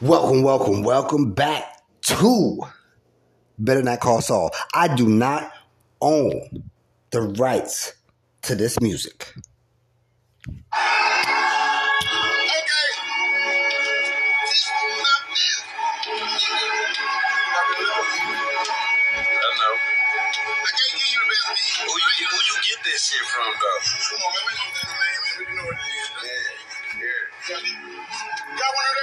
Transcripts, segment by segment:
Welcome, welcome, welcome back to Better Not Call Saul. I do not own the rights to this music. Okay. This shit from, though? Come on, man. We know that name, man. We know what it is. Yeah, yeah.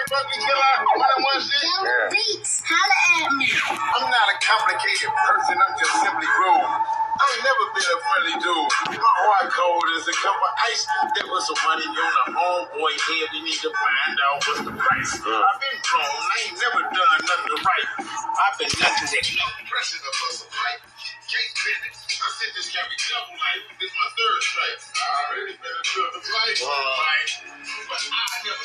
One of that fucking killer one shit? Yeah. Beats, holla at me. I'm not a complicated person. I'm just simply rude. I ain't never been a friendly dude. My heart cold as a cup of ice. There was some money on the homeboy head. We need to find out what's the price. I've been grown. I ain't never done nothing right. I've been nothing but no pressure to hustle right. Case business. I said this can be double life. This my third strike. I already been a double life. Right. But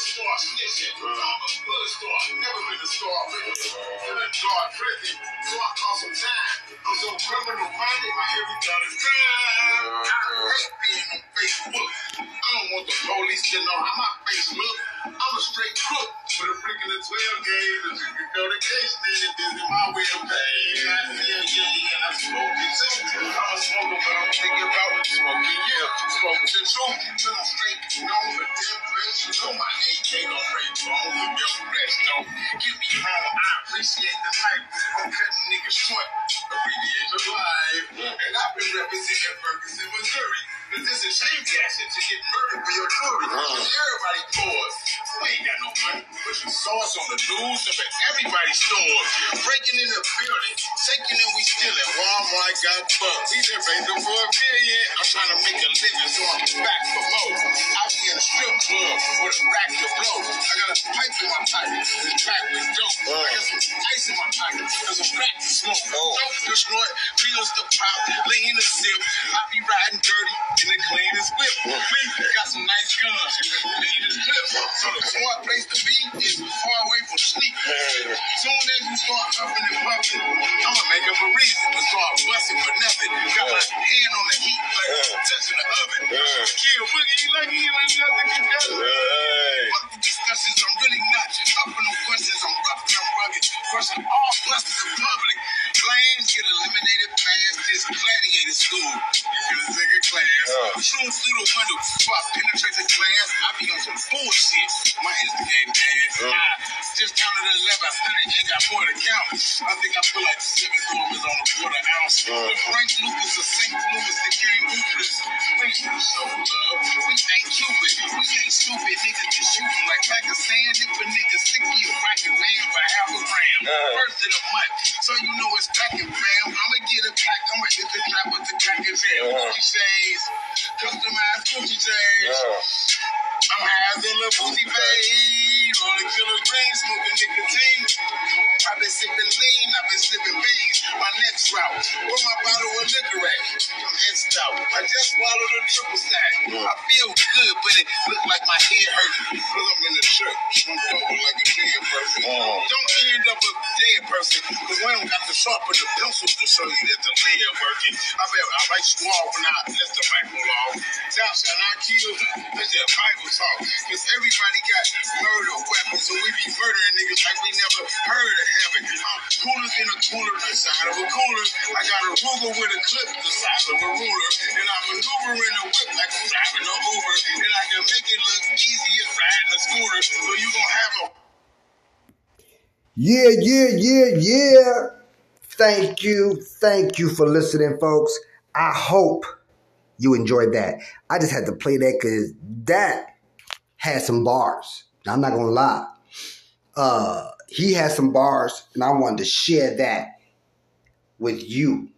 Start snitching. I'm a good star. Never been a star. I'm in dark prison. So I call some time. I'm so criminal minded. My every thought is crime. I hate being on Facebook. I don't want the police to know how my face look. I'm a straight crook with a freak in the 12 gauge. And you can go to case then this is my way of paying. I feel yeah, yeah, I'm smoking too. I'm a smoker, but I'm thinking about smoking, yeah. Smoking the truth. Till I'm straight known for damn fresh. You know my AK don't break. The milk fresh, don't get me home. I appreciate the life. I'm cutting niggas short. Abbreviate your life. And I've been representing Ferguson, Missouri. Cause this is shame reaction to get murdered for your jewelry. And everybody pours. We ain't got no money, but you saw us on the news up at everybody's stores. Breaking in the building, taking and we stealing. Walmart got bucks. He's in facing for a billion. I'm trying to make a living, so I'm back for more. I be in a strip club with a rack to blow. I got a pipe in my pocket, this track with dope. I got some ice in my pocket, there's a crack to smoke. Snort, pills to pop, lean the sip. I be riding dirty in the cleanest whip. We got some nice guns, cleanest clip. So the smart place to be is far away from sleep. Soon as you start huffing and puffing, I'ma make up a reason to start busting for nothing. Got my hand on the heat like touching the oven. Kill boogie like he ain't nothing together. Shoot through the window, before I penetrate the glass. I be on some bullshit. My instigating ass. I just counted 11. I still ain't got more to count. I think I put like seven dormers on a quarter ounce. The Frank Lucas of St. Louis became ruthless. We ain't show love. We ain't Cupid. We ain't stupid. Niggas just shooting like pack of sand. If a nigga sick, a rocket man for half a gram. First of the month. The cooler. I got a ruler with a clip the size of a ruler. And I'm maneuvering a whip like I'm driving a Uber. And I can make it look easy as riding a scooter. So you gonna have a Yeah, yeah, yeah, yeah. Thank you. Thank you for listening, folks. I hope you enjoyed that. I just had to play that because that had some bars. I'm not to lie. Uh, he had some bars, and I wanted to share that with you.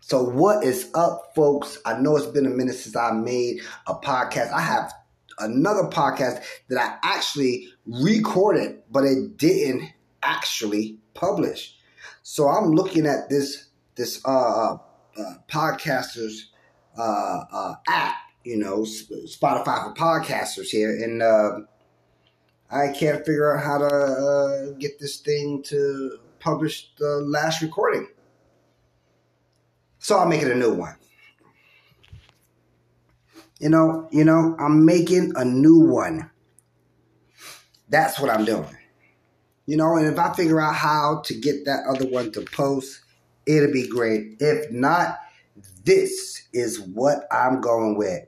So, what is up, folks? I know it's been a minute since I made a podcast. I have another podcast that I actually recorded, but it didn't actually publish. So I'm looking at this this uh, uh podcasters uh, uh app, you know, Spotify for podcasters here, and uh, I can't figure out how to uh, get this thing to publish the last recording. So I'll make it a new one. You know, you know, I'm making a new one. That's what I'm doing. You know, and if I figure out how to get that other one to post, it'll be great. If not, this is what I'm going with.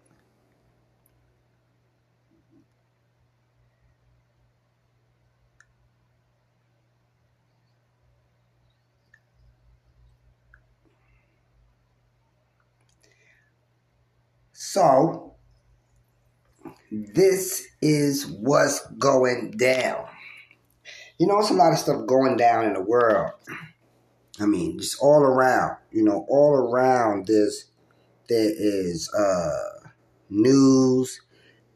So, this is what's going down. You know, it's a lot of stuff going down in the world. I mean, just all around. You know, all around there's there is uh, news.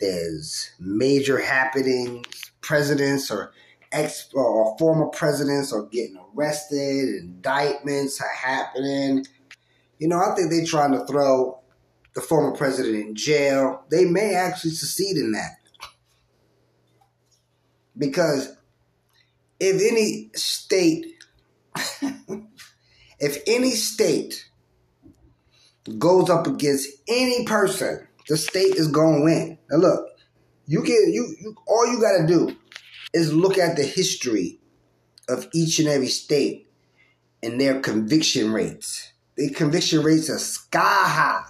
There's major happenings. Presidents or ex or former presidents are getting arrested. Indictments are happening. You know, I think they're trying to throw the former president in jail. They may actually succeed in that. Because if any state, if any state goes up against any person, the state is going to win. Now look, you can you, you all you got to do is look at the history of each and every state and their conviction rates. The conviction rates are sky high.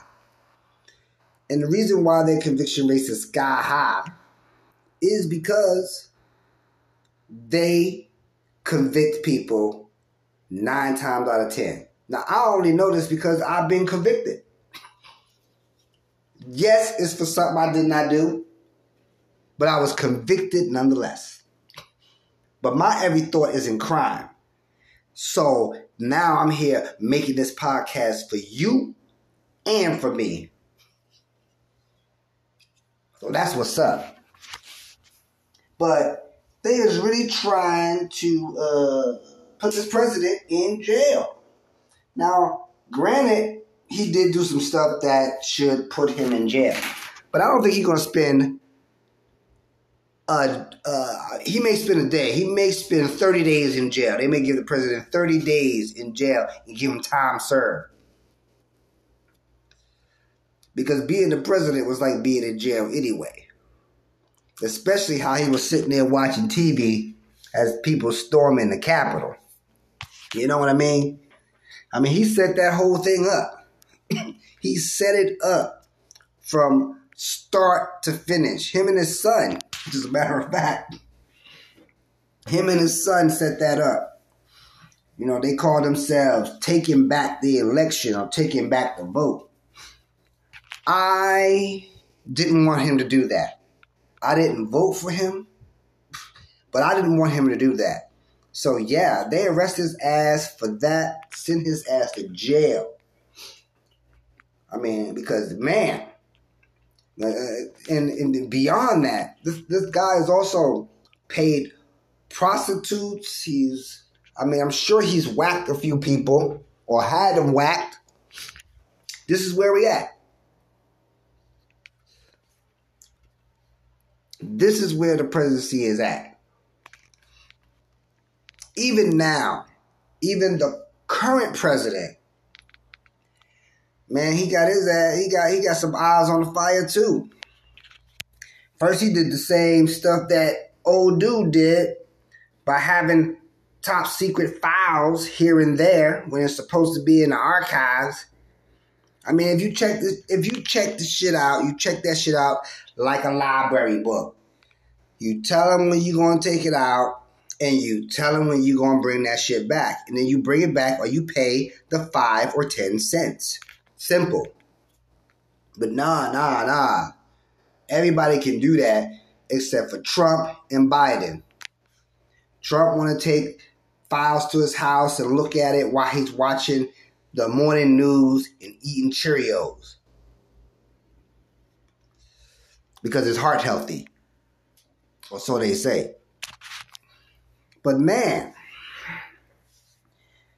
And the reason why their conviction rates is sky high is because they convict people nine times out of ten. Now, I only know this because I've been convicted. Yes, it's for something I did not do, but I was convicted nonetheless. But my every thought is in crime. So now I'm here making this podcast for you and for me. So that's what's up. But they is really trying to uh, put this president in jail. Now, granted, he did do some stuff that should put him in jail, but I don't think he's going to spend. Uh, uh, he may spend a day. He may spend 30 days in jail. They may give the president 30 days in jail and give him time served. Because being the president was like being in jail anyway. Especially how he was sitting there watching TV as people storming the Capitol. You know what I mean? I mean, he set that whole thing up. he set it up from start to finish. Him and his son, as a matter of fact, him and his son set that up. You know, they call themselves taking back the election or taking back the vote. I didn't want him to do that. I didn't vote for him, but I didn't want him to do that. So yeah, they arrest his ass for that, send his ass to jail. I mean, because man, uh, and, and beyond that, this this guy is also paid prostitutes. He's, I mean, I'm sure he's whacked a few people or had them whacked. This is where we at. This is where the presidency is at. Even now, even the current president, man, he got his ass, he got he got some eyes on the fire too. First, he did the same stuff that old dude did by having top secret files here and there when it's supposed to be in the archives. I mean, if you check this, if you check the shit out, you check that shit out like a library book. You tell them when you're gonna take it out, and you tell them when you're gonna bring that shit back, and then you bring it back, or you pay the five or ten cents. Simple. But nah, nah, nah. Everybody can do that except for Trump and Biden. Trump want to take files to his house and look at it while he's watching the morning news and eating Cheerios because his heart healthy, or so they say. But man,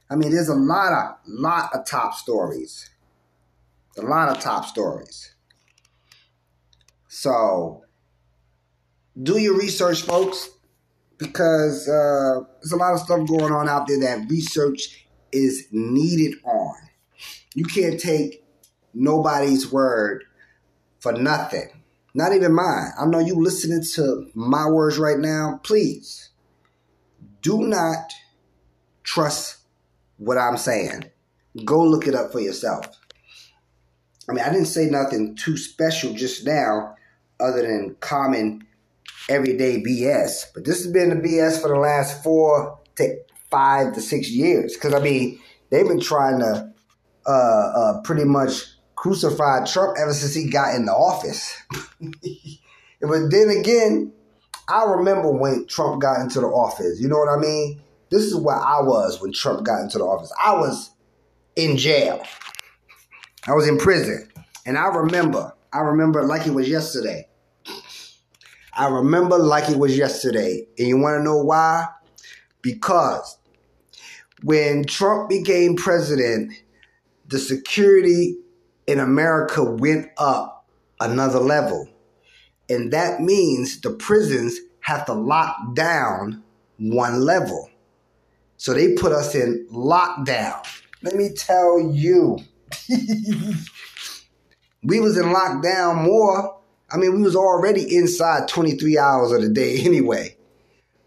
I mean, there's a lot of lot of top stories, a lot of top stories. So, do your research, folks, because uh, there's a lot of stuff going on out there that research is needed on. You can't take nobody's word for nothing. not even mine. I know you listening to my words right now. Please do not trust what I'm saying. Go look it up for yourself. I mean, I didn't say nothing too special just now other than common everyday BS, but this has been the BS for the last four to five to six years. Because, I mean, they've been trying to uh, uh, pretty much crucify Trump ever since he got in the office. but then again, I remember when Trump got into the office. You know what I mean? This is where I was when Trump got into the office. I was in jail. I was in prison. And I remember, I remember like it was yesterday. I remember like it was yesterday. And you want to know why? Because when Trump became president, the security in America went up another level. And that means the prisons have to lock down one level. So they put us in lockdown. Let me tell you. we was in lockdown more. I mean, we was already inside 23 hours of the day anyway.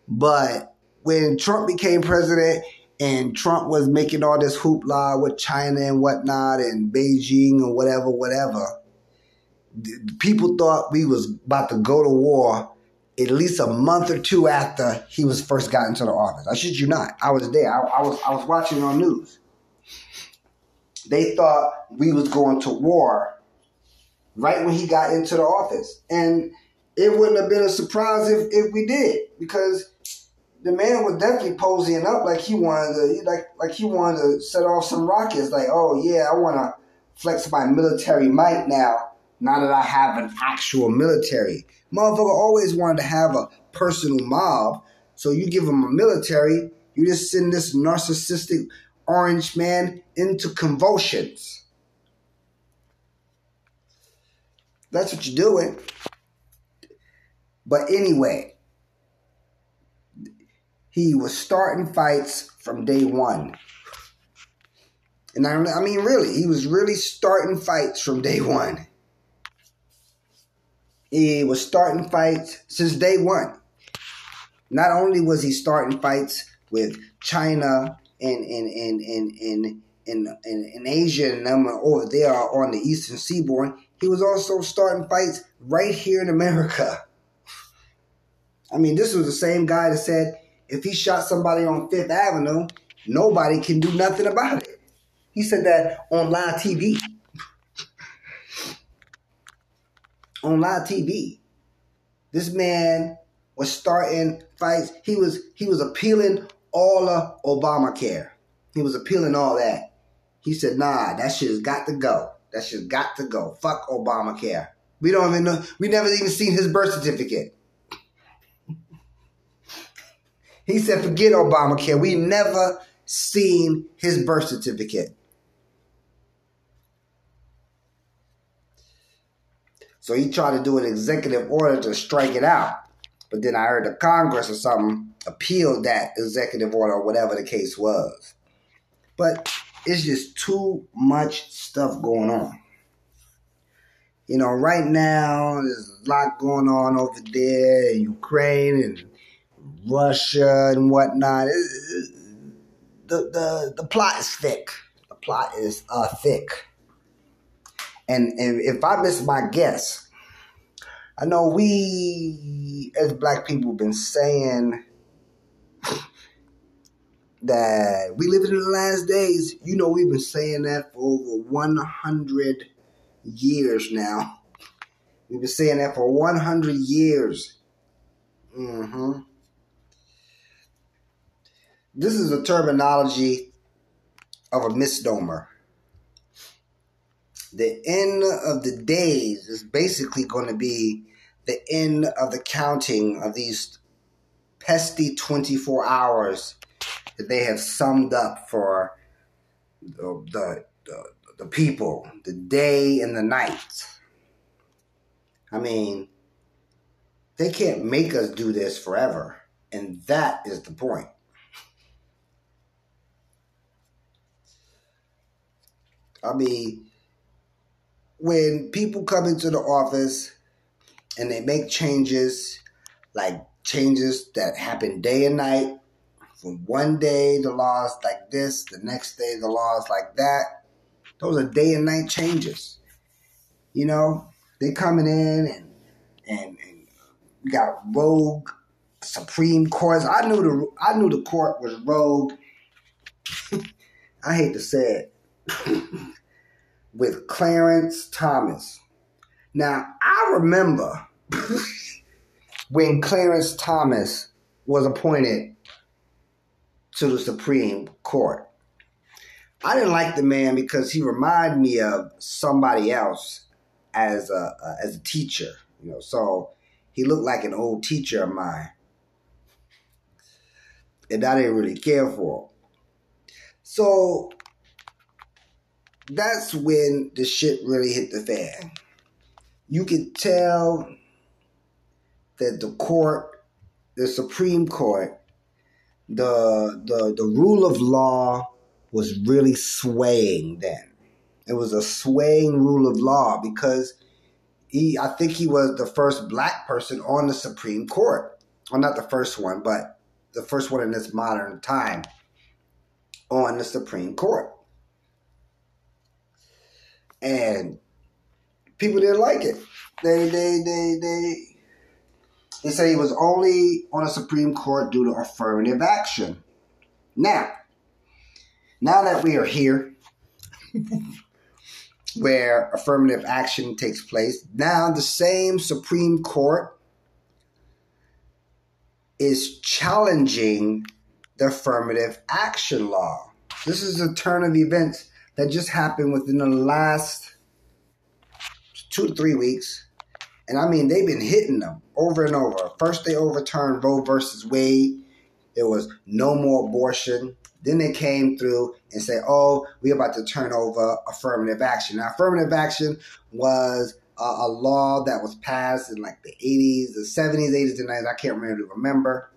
But when Trump became president and Trump was making all this hoopla with China and whatnot and Beijing and whatever, whatever, people thought we was about to go to war at least a month or two after he was first got into the office. I shit you not. I was there. I, I was I was watching on news. They thought we was going to war right when he got into the office. And it wouldn't have been a surprise if, if we did, because the man was definitely posing up like he wanted to like like he wanted to set off some rockets, like, oh yeah, I wanna flex my military might now, now that I have an actual military. Motherfucker always wanted to have a personal mob. So you give him a military, you just send this narcissistic orange man into convulsions. That's what you're doing. But anyway, he was starting fights from day one. And I, I mean, really, he was really starting fights from day one. He was starting fights since day one. Not only was he starting fights with China and and and and and in, in, in Asia and them over there on the eastern seaboard, he was also starting fights right here in America. I mean, this was the same guy that said if he shot somebody on Fifth Avenue, nobody can do nothing about it. He said that on live TV. on live TV. This man was starting fights. He was he was appealing all of Obamacare. He was appealing all that. He said, nah, that shit has got to go. That shit's got to go. Fuck Obamacare. We don't even know. We never even seen his birth certificate. He said, forget Obamacare. We never seen his birth certificate. So he tried to do an executive order to strike it out. But then I heard the Congress or something appealed that executive order or whatever the case was. But it's just too much stuff going on. You know, right now there's a lot going on over there in Ukraine and Russia and whatnot. the the the plot is thick. The plot is uh, thick. And, and if I miss my guess, I know we as black people been saying that we live in the last days. You know, we've been saying that for over 100 years now. We've been saying that for 100 years. Mm-hmm. This is a terminology of a misnomer. The end of the days is basically going to be the end of the counting of these pesky 24 hours that they have summed up for the, the, the, the people, the day and the night. I mean, they can't make us do this forever. And that is the point. I mean, when people come into the office and they make changes like changes that happen day and night. From one day the laws like this, the next day the laws like that. Those are day and night changes. You know, they coming in and and, and got rogue Supreme Courts. I knew the I knew the court was rogue. I hate to say it. With Clarence Thomas. Now I remember when Clarence Thomas was appointed to the Supreme Court. I didn't like the man because he reminded me of somebody else as a as a teacher, you know. So he looked like an old teacher of mine, and I didn't really care for him. So that's when the shit really hit the fan. You could tell that the court, the Supreme Court, the the the rule of law was really swaying then. It was a swaying rule of law because he I think he was the first black person on the Supreme Court. Well not the first one, but the first one in this modern time on the Supreme Court. And people didn't like it. They they they they they say he was only on the Supreme Court due to affirmative action. Now, now that we are here, where affirmative action takes place, now the same Supreme Court is challenging the affirmative action law. This is a turn of events that just happened within the last two to three weeks. And I mean, they've been hitting them over and over. First, they overturned Roe versus Wade. There was no more abortion. Then they came through and said, oh, we're about to turn over affirmative action. Now, affirmative action was a, a law that was passed in like the 80s, the 70s, 80s, and 90s. I can't really remember.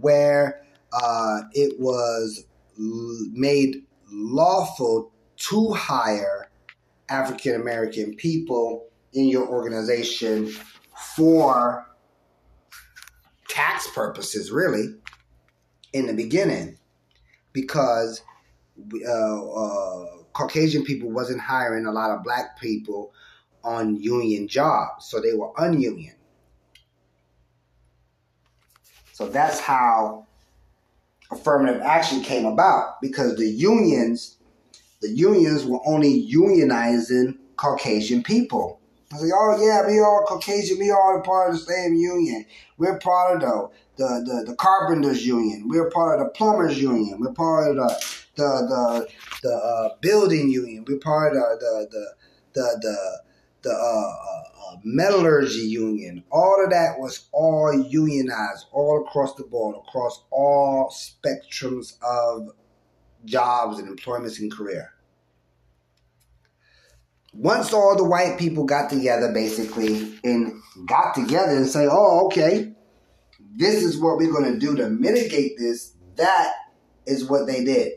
Where uh, it was made lawful to hire African American people in your organization for tax purposes, really, in the beginning, because uh, uh, Caucasian people wasn't hiring a lot of black people on union jobs, so they were ununion. So that's how affirmative action came about because the unions, the unions were only unionizing Caucasian people. I was like, oh yeah, we all Caucasian, we all part of the same union. We're part of the the, the, the carpenters union. We're part of the plumbers union. We're part of the the the, the uh, building union. We're part of the the the the, the uh, uh, metallurgy union. All of that was all unionized, all across the board, across all spectrums of jobs and employments and career once all the white people got together basically and got together and say, oh, okay, this is what we're going to do to mitigate this, that is what they did.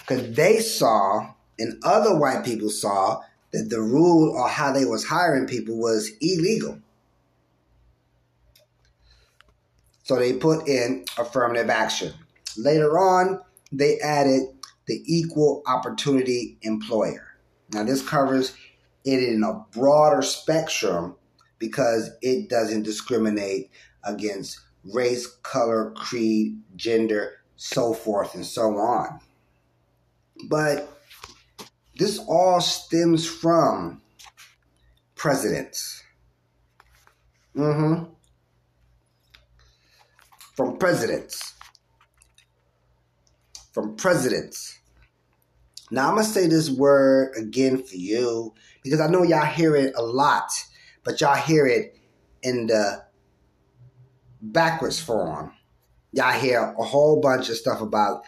Because they saw, and other white people saw, that the rule or how they was hiring people was illegal. So they put in affirmative action. Later on, they added the equal opportunity employer. Now, this covers it in a broader spectrum because it doesn't discriminate against race, color, creed, gender, so forth and so on. But this all stems from presidents. Mm-hmm. From presidents. From presidents. Now I'm gonna say this word again for you because I know y'all hear it a lot, but y'all hear it in the backwards form. Y'all hear a whole bunch of stuff about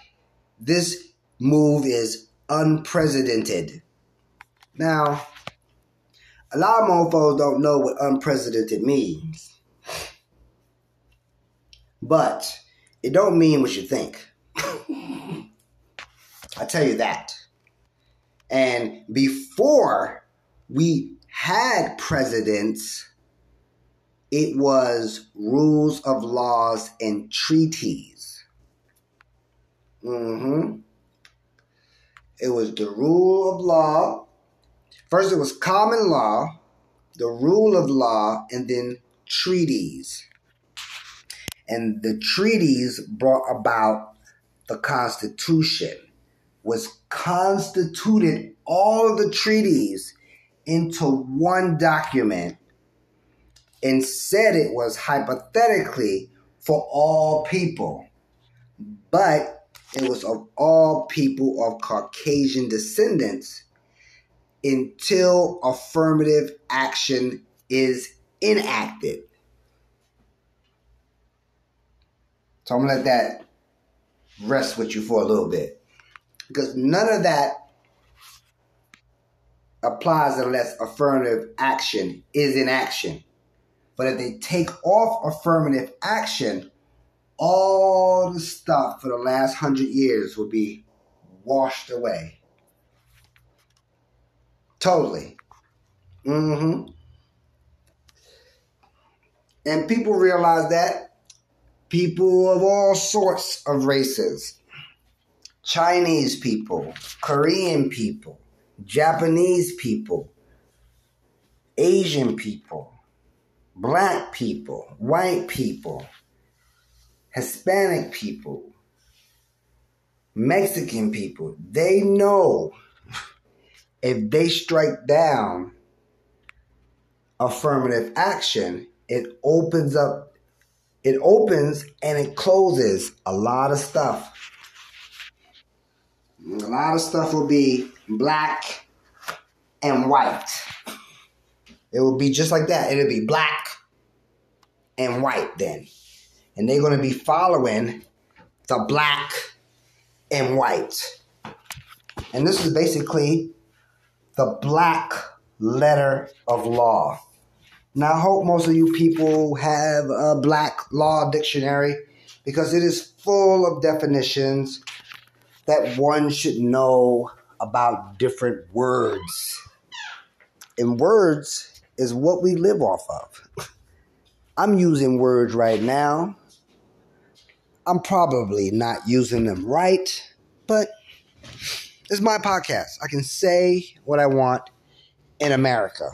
this move is unprecedented. Now, a lot of mofos don't know what unprecedented means. But it don't mean what you think. I tell you that. And before we had presidents, it was rules of laws and treaties. Mm-hmm. It was the rule of law. First, it was common law, the rule of law, and then treaties. And the treaties brought about the Constitution, was constituted all the treaties into one document and said it was hypothetically for all people, but it was of all people of Caucasian descendants until affirmative action is enacted. So I'm gonna let that rest with you for a little bit. Because none of that applies unless affirmative action is in action. But if they take off affirmative action, all the stuff for the last hundred years will be washed away. Totally. Mm-hmm. And people realize that people of all sorts of races. Chinese people, Korean people, Japanese people, Asian people, black people, white people, Hispanic people, Mexican people, they know if they strike down affirmative action, it opens up, it opens and it closes a lot of stuff. A lot of stuff will be black and white. It will be just like that. It'll be black and white then. And they're going to be following the black and white. And this is basically the black letter of law. Now, I hope most of you people have a black law dictionary because it is full of definitions that one should know about different words. And words is what we live off of. I'm using words right now. I'm probably not using them right, but it's my podcast. I can say what I want in America.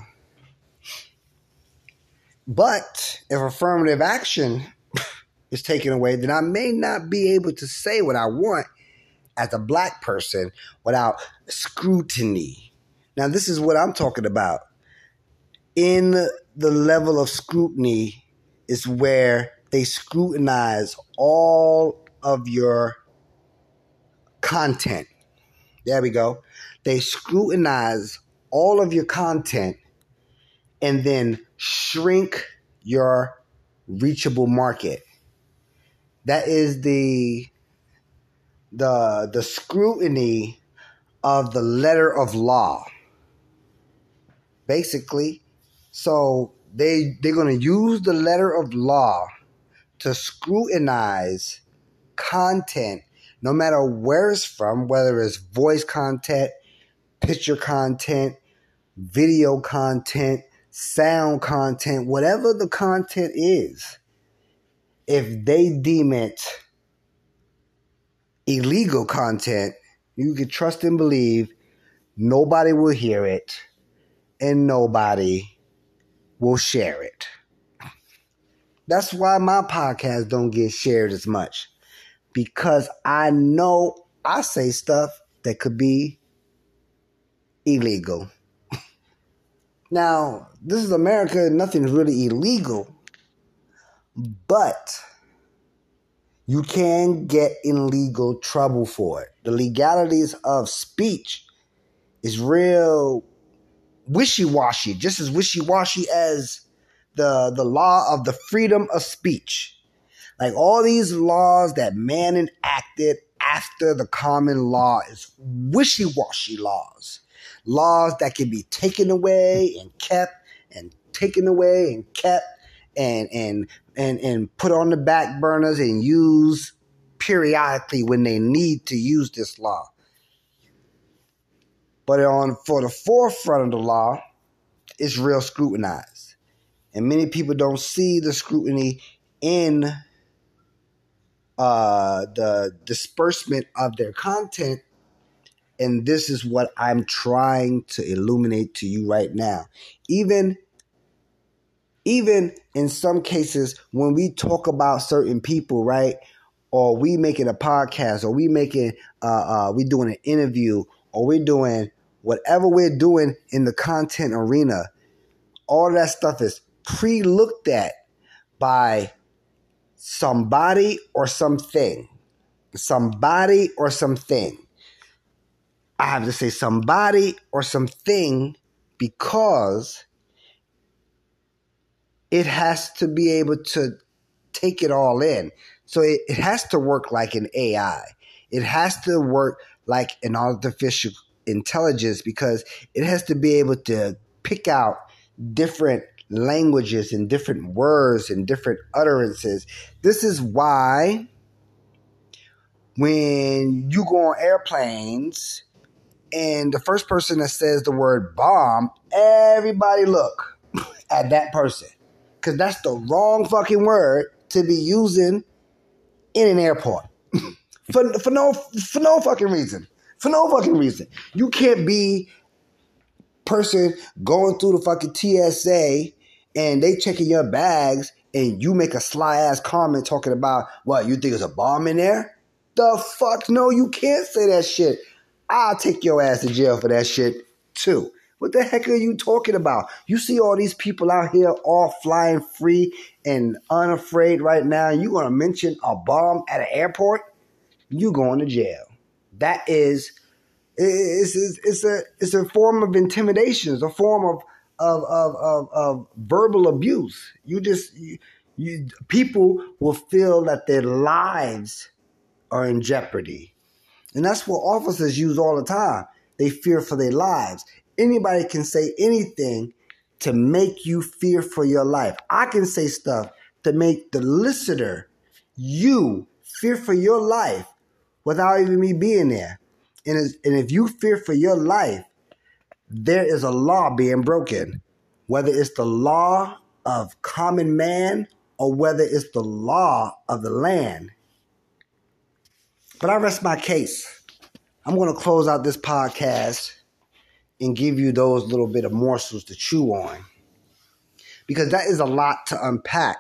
But if affirmative action is taken away, then I may not be able to say what I want as a black person without scrutiny. Now, this is what I'm talking about. In the level of scrutiny is where they scrutinize all of your content. There we go. They scrutinize all of your content and then shrink your reachable market. That is the the the scrutiny of the letter of law. Basically, so they they're going to use the letter of law to scrutinize content no matter where it's from, whether it's voice content, picture content, video content, sound content, whatever the content is, if they deem it illegal content, you can trust and believe nobody will hear it and nobody will share it. That's why my podcast don't get shared as much because I know I say stuff that could be illegal. Now, this is America, nothing's really illegal, but you can get in legal trouble for it. The legalities of speech is real wishy-washy, just as wishy-washy as the the law of the freedom of speech. Like all these laws that man enacted after the common law is wishy-washy laws. Laws that can be taken away and kept and taken away and kept and and and and put on the back burners and use periodically when they need to use this law. But on for the forefront of the law it's real scrutinized. And many people don't see the scrutiny in uh, the disbursement of their content. And this is what I'm trying to illuminate to you right now. Even even in some cases when we talk about certain people, right? Or we making a podcast, or we making uh, uh we doing an interview, or we're doing whatever we're doing in the content arena, all that stuff is pre-looked at by somebody or something. Somebody or something. I have to say somebody or something because it has to be able to take it all in. So it, it has to work like an AI. It has to work like an artificial intelligence because it has to be able to pick out different languages and different words and different utterances. This is why when you go on airplanes and the first person that says the word bomb, everybody look at that person because that's the wrong fucking word to be using in an airport for for no for no fucking reason. For no fucking reason. You can't be person going through the fucking TSA and they checking your bags and you make a sly ass comment talking about what you think is a bomb in there? The fuck no, you can't say that shit. I'll take your ass to jail for that shit too. What the heck are you talking about? You see all these people out here all flying free and unafraid right now. You gonna mention a bomb at an airport? You going to jail. That is, it's, it's, it's a it's a form of intimidation. It's a form of of of of, of verbal abuse. You just you, you people will feel that their lives are in jeopardy, and that's what officers use all the time. They fear for their lives anybody can say anything to make you fear for your life. I can say stuff to make the listener, you, fear for your life without even me being there. And, and if you fear for your life, there is a law being broken, whether it's the law of common man or whether it's the law of the land. But I rest my case. I'm going to close out this podcast and give you those little bit of morsels to chew on. Because that is a lot to unpack.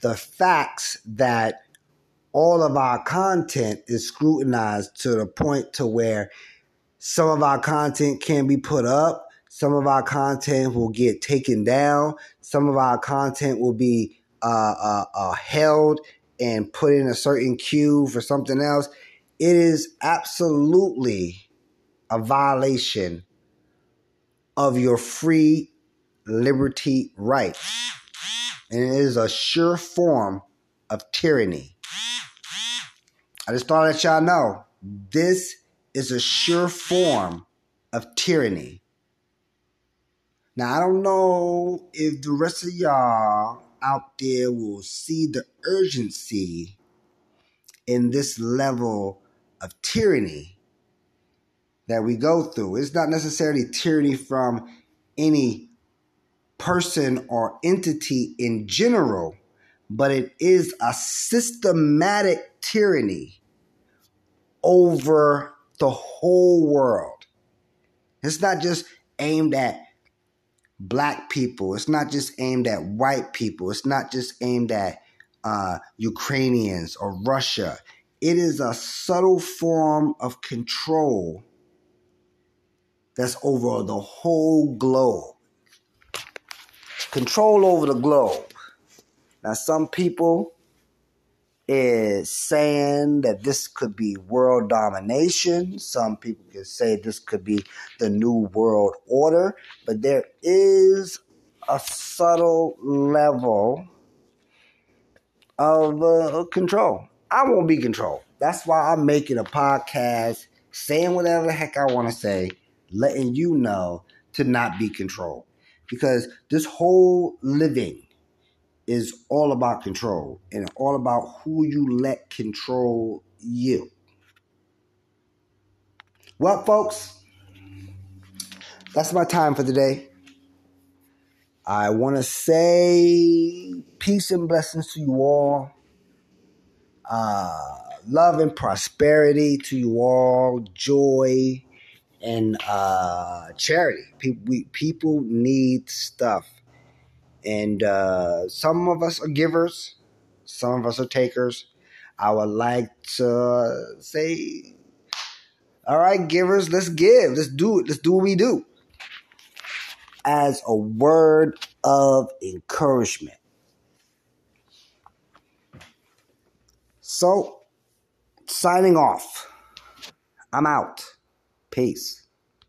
The facts that all of our content is scrutinized to the point to where some of our content can be put up, some of our content will get taken down, some of our content will be uh, uh, uh, held and put in a certain queue for something else. It is absolutely a violation of your free liberty right. And it is a sure form of tyranny. I just thought that y'all know this is a sure form of tyranny. Now, I don't know if the rest of y'all out there will see the urgency in this level of tyranny that we go through. It's not necessarily tyranny from any person or entity in general, but it is a systematic tyranny over the whole world. It's not just aimed at black people. It's not just aimed at white people. It's not just aimed at uh, Ukrainians or Russia. It is a subtle form of control that's over the whole globe. Control over the globe. Now, some people is saying that this could be world domination. Some people can say this could be the new world order, but there is a subtle level of uh, control. I won't be controlled. That's why I'm making a podcast, saying whatever the heck I want to say letting you know to not be controlled. Because this whole living is all about control and all about who you let control you. Well, folks, that's my time for today. I want to say peace and blessings to you all. Uh, love and prosperity to you all. Joy and uh, charity. People, we, people need stuff. And uh, some of us are givers, some of us are takers. I would like to say, all right, givers, let's give. Let's do it. Let's do what we do. As a word of encouragement. So, signing off. I'm out. Peace.